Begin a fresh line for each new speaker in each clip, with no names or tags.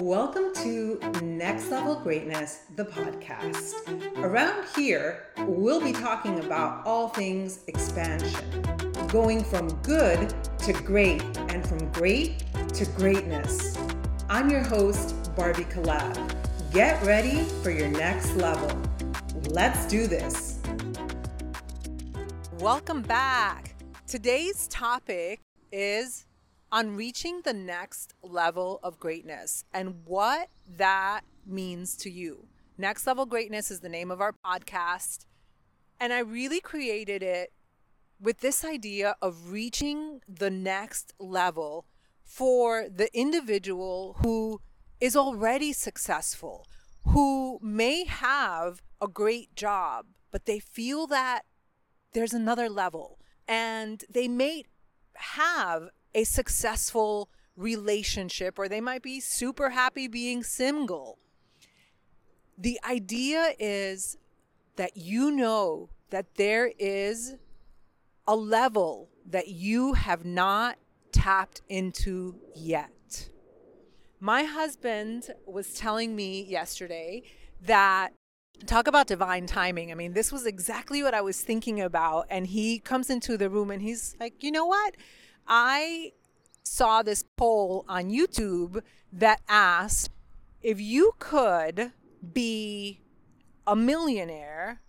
Welcome to Next Level Greatness, the podcast. Around here, we'll be talking about all things expansion, going from good to great, and from great to greatness. I'm your host, Barbie Kalev. Get ready for your next level. Let's do this. Welcome back. Today's topic is on reaching the next level of greatness and what that means to you. Next Level Greatness is the name of our podcast. And I really created it with this idea of reaching the next level for the individual who is already successful, who may have a great job, but they feel that there's another level and they may have a successful relationship or they might be super happy being single. The idea is that you know that there is a level that you have not tapped into yet. My husband was telling me yesterday that talk about divine timing. I mean, this was exactly what I was thinking about. And he comes into the room and he's like, you know what? I saw this poll on YouTube that asked if you could be a millionaire,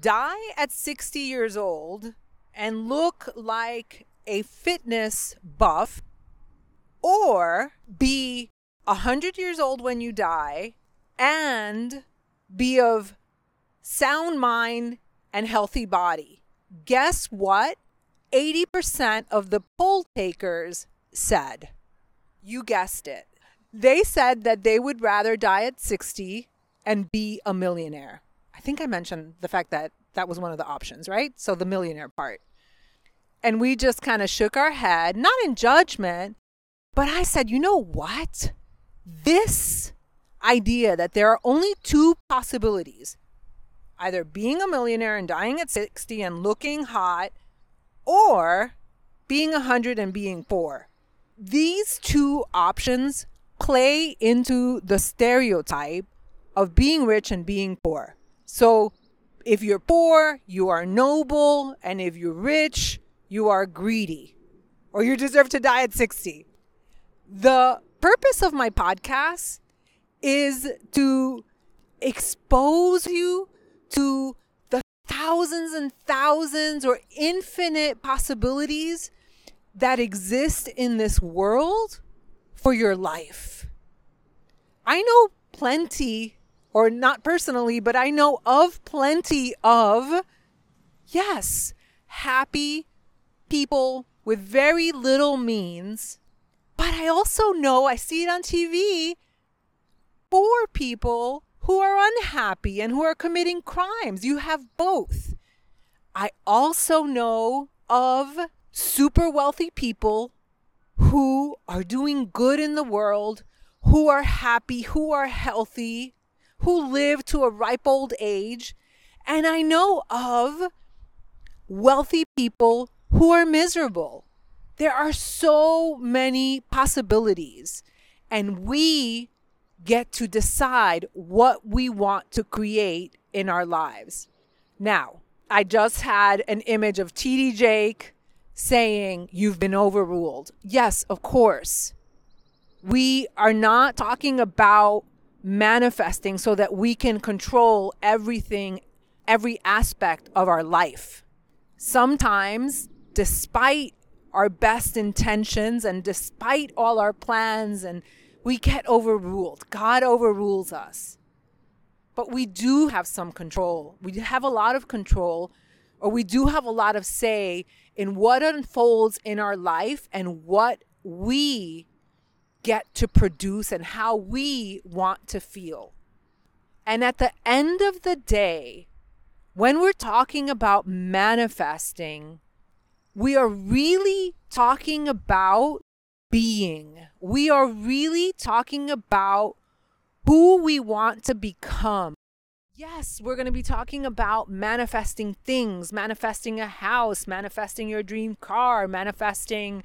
die at 60 years old, and look like a fitness buff, or be 100 years old when you die and be of sound mind and healthy body. Guess what? 80% of the poll takers said, you guessed it, they said that they would rather die at 60 and be a millionaire. I think I mentioned the fact that that was one of the options, right? So the millionaire part. And we just kind of shook our head, not in judgment, but I said, you know what? This idea that there are only two possibilities either being a millionaire and dying at 60 and looking hot or being 100 and being poor. These two options play into the stereotype of being rich and being poor. So if you're poor, you are noble, and if you're rich, you are greedy, or you deserve to die at 60. The purpose of my podcast is to expose you to thousands and thousands or infinite possibilities that exist in this world for your life. I know plenty, or not personally, but I know of plenty of, yes, happy people with very little means. But I also know, I see it on TV, poor people who are unhappy and who are committing crimes. You have both. I also know of super wealthy people who are doing good in the world, who are happy, who are healthy, who live to a ripe old age. And I know of wealthy people who are miserable. There are so many possibilities. And we get to decide what we want to create in our lives. Now, I just had an image of TD Jakes saying, You've been overruled. Yes, of course. We are not talking about manifesting so that we can control everything, every aspect of our life. Sometimes, despite our best intentions and despite all our plans and we get overruled. God overrules us. But we do have some control. We have a lot of control, or we do have a lot of say in what unfolds in our life and what we get to produce and how we want to feel. And at the end of the day, when we're talking about manifesting, we are really talking about being. We are really talking about who we want to become. Yes, we're going to be talking about manifesting things, manifesting a house, manifesting your dream car, manifesting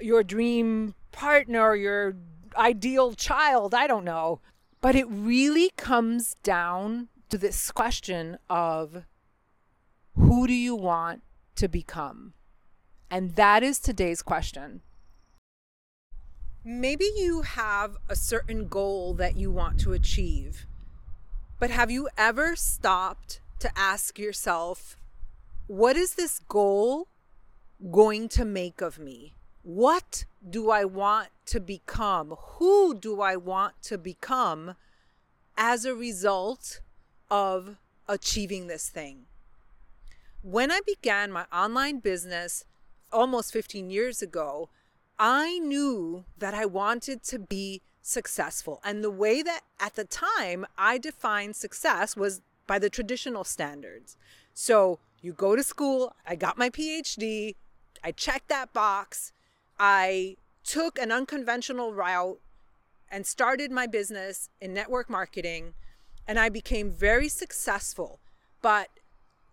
your dream partner, your ideal child. I don't know. But it really comes down to this question of who do you want to become? And that is today's question. Maybe you have a certain goal that you want to achieve, but have you ever stopped to ask yourself, what is this goal going to make of me? What do I want to become? Who do I want to become as a result of achieving this thing? When I began my online business almost 15 years ago, I knew that I wanted to be successful. And the way that at the time I defined success was by the traditional standards. So you go to school, I got my PhD, I checked that box, I took an unconventional route and started my business in network marketing, and I became very successful. But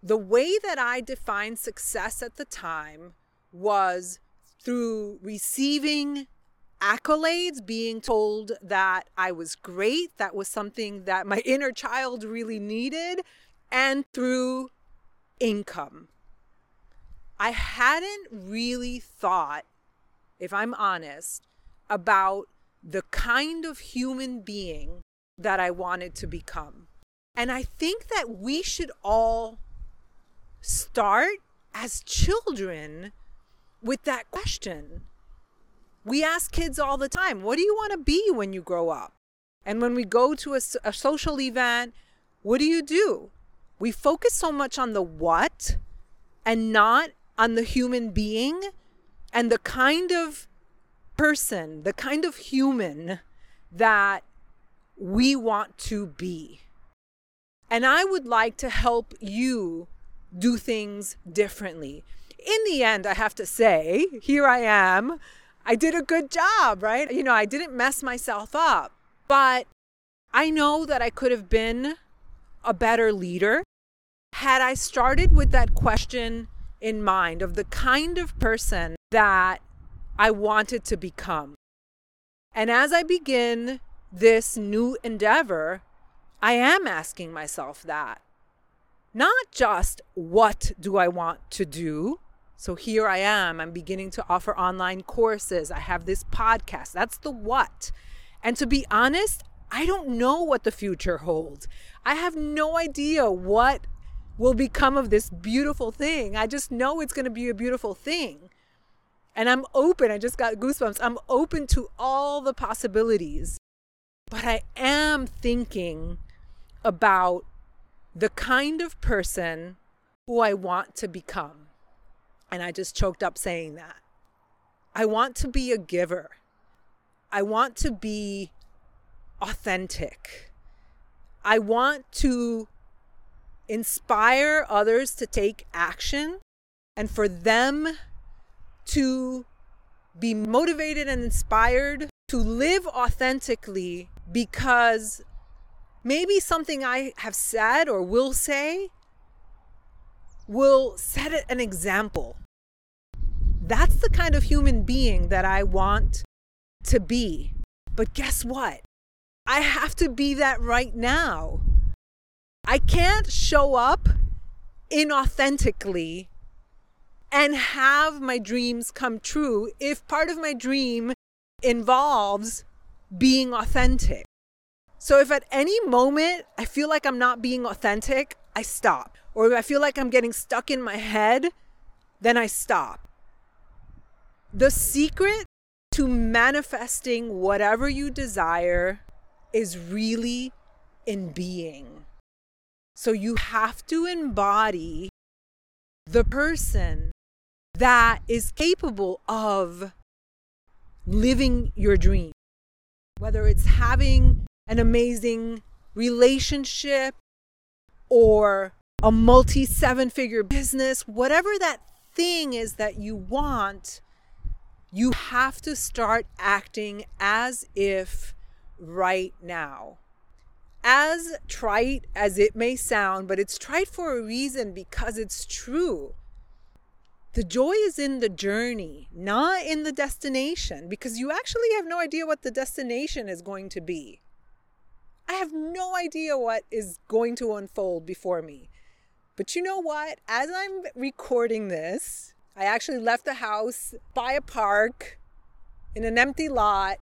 the way that I defined success at the time was through receiving accolades, being told that I was great, that was something that my inner child really needed, and through income. I hadn't really thought, if I'm honest, about the kind of human being that I wanted to become. And I think that we should all start as children with that question. We ask kids all the time, what do you want to be when you grow up? And when we go to a, a social event, what do you do? We focus so much on the what and not on the human being and the kind of person, the kind of human that we want to be. And I would like to help you do things differently in the end, I have to say, here I am. I did a good job, right? You know, I didn't mess myself up. But I know that I could have been a better leader had I started with that question in mind of the kind of person that I wanted to become. And as I begin this new endeavor, I am asking myself that. Not just what do I want to do, so here I am. I'm beginning to offer online courses. I have this podcast. That's the what. And to be honest, I don't know what the future holds. I have no idea what will become of this beautiful thing. I just know it's going to be a beautiful thing. And I'm open. I just got goosebumps. I'm open to all the possibilities. But I am thinking about the kind of person who I want to become. And I just choked up saying that. I want to be a giver. I want to be authentic. I want to inspire others to take action and for them to be motivated and inspired to live authentically because maybe something I have said or will say will set an example. That's the kind of human being that I want to be. But guess what? I have to be that right now. I can't show up inauthentically and have my dreams come true if part of my dream involves being authentic. So if at any moment I feel like I'm not being authentic, I stop. Or if I feel like I'm getting stuck in my head, then I stop. The secret to manifesting whatever you desire is really in being. So you have to embody the person that is capable of living your dream. Whether it's having an amazing relationship or a multi seven figure business, whatever that thing is that you want, you have to start acting as if right now. As trite as it may sound, but it's trite for a reason because it's true. The joy is in the journey, not in the destination, because you actually have no idea what the destination is going to be. I have no idea what is going to unfold before me. But you know what? As I'm recording this, I actually left the house by a park in an empty lot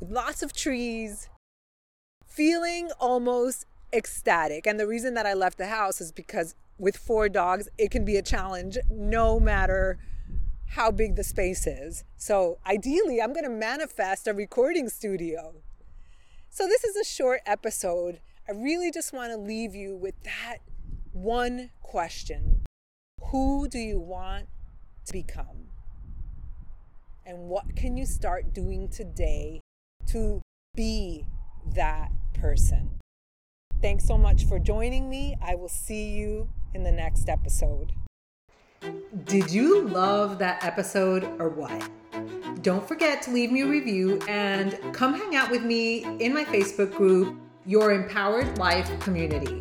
with lots of trees, feeling almost ecstatic. And the reason that I left the house is because with four dogs, it can be a challenge no matter how big the space is. So ideally, I'm going to manifest a recording studio. So this is a short episode. I really just want to leave you with that one question Who do you want to become? And what can you start doing today to be that person? Thanks so much for joining me. I will see you in the next episode. Did you love that episode or what? Don't forget to leave me a review and come hang out with me in my Facebook group, Your Empowered Life Community.